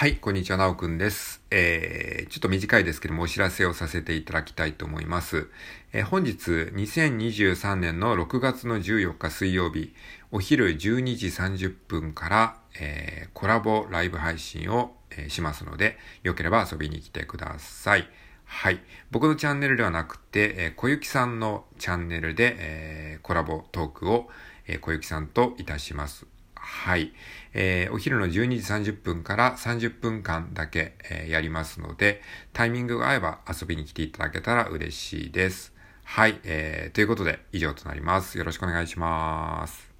はい、こんにちは、なおくんです。えー、ちょっと短いですけども、お知らせをさせていただきたいと思います。えー、本日、2023年の6月の14日水曜日、お昼12時30分から、えー、コラボライブ配信を、えー、しますので、よければ遊びに来てください。はい。僕のチャンネルではなくて、えー、小雪さんのチャンネルで、えー、コラボトークを、えー、小雪さんといたします。はい。えー、お昼の12時30分から30分間だけ、えー、やりますので、タイミングが合えば遊びに来ていただけたら嬉しいです。はい。えー、ということで以上となります。よろしくお願いします。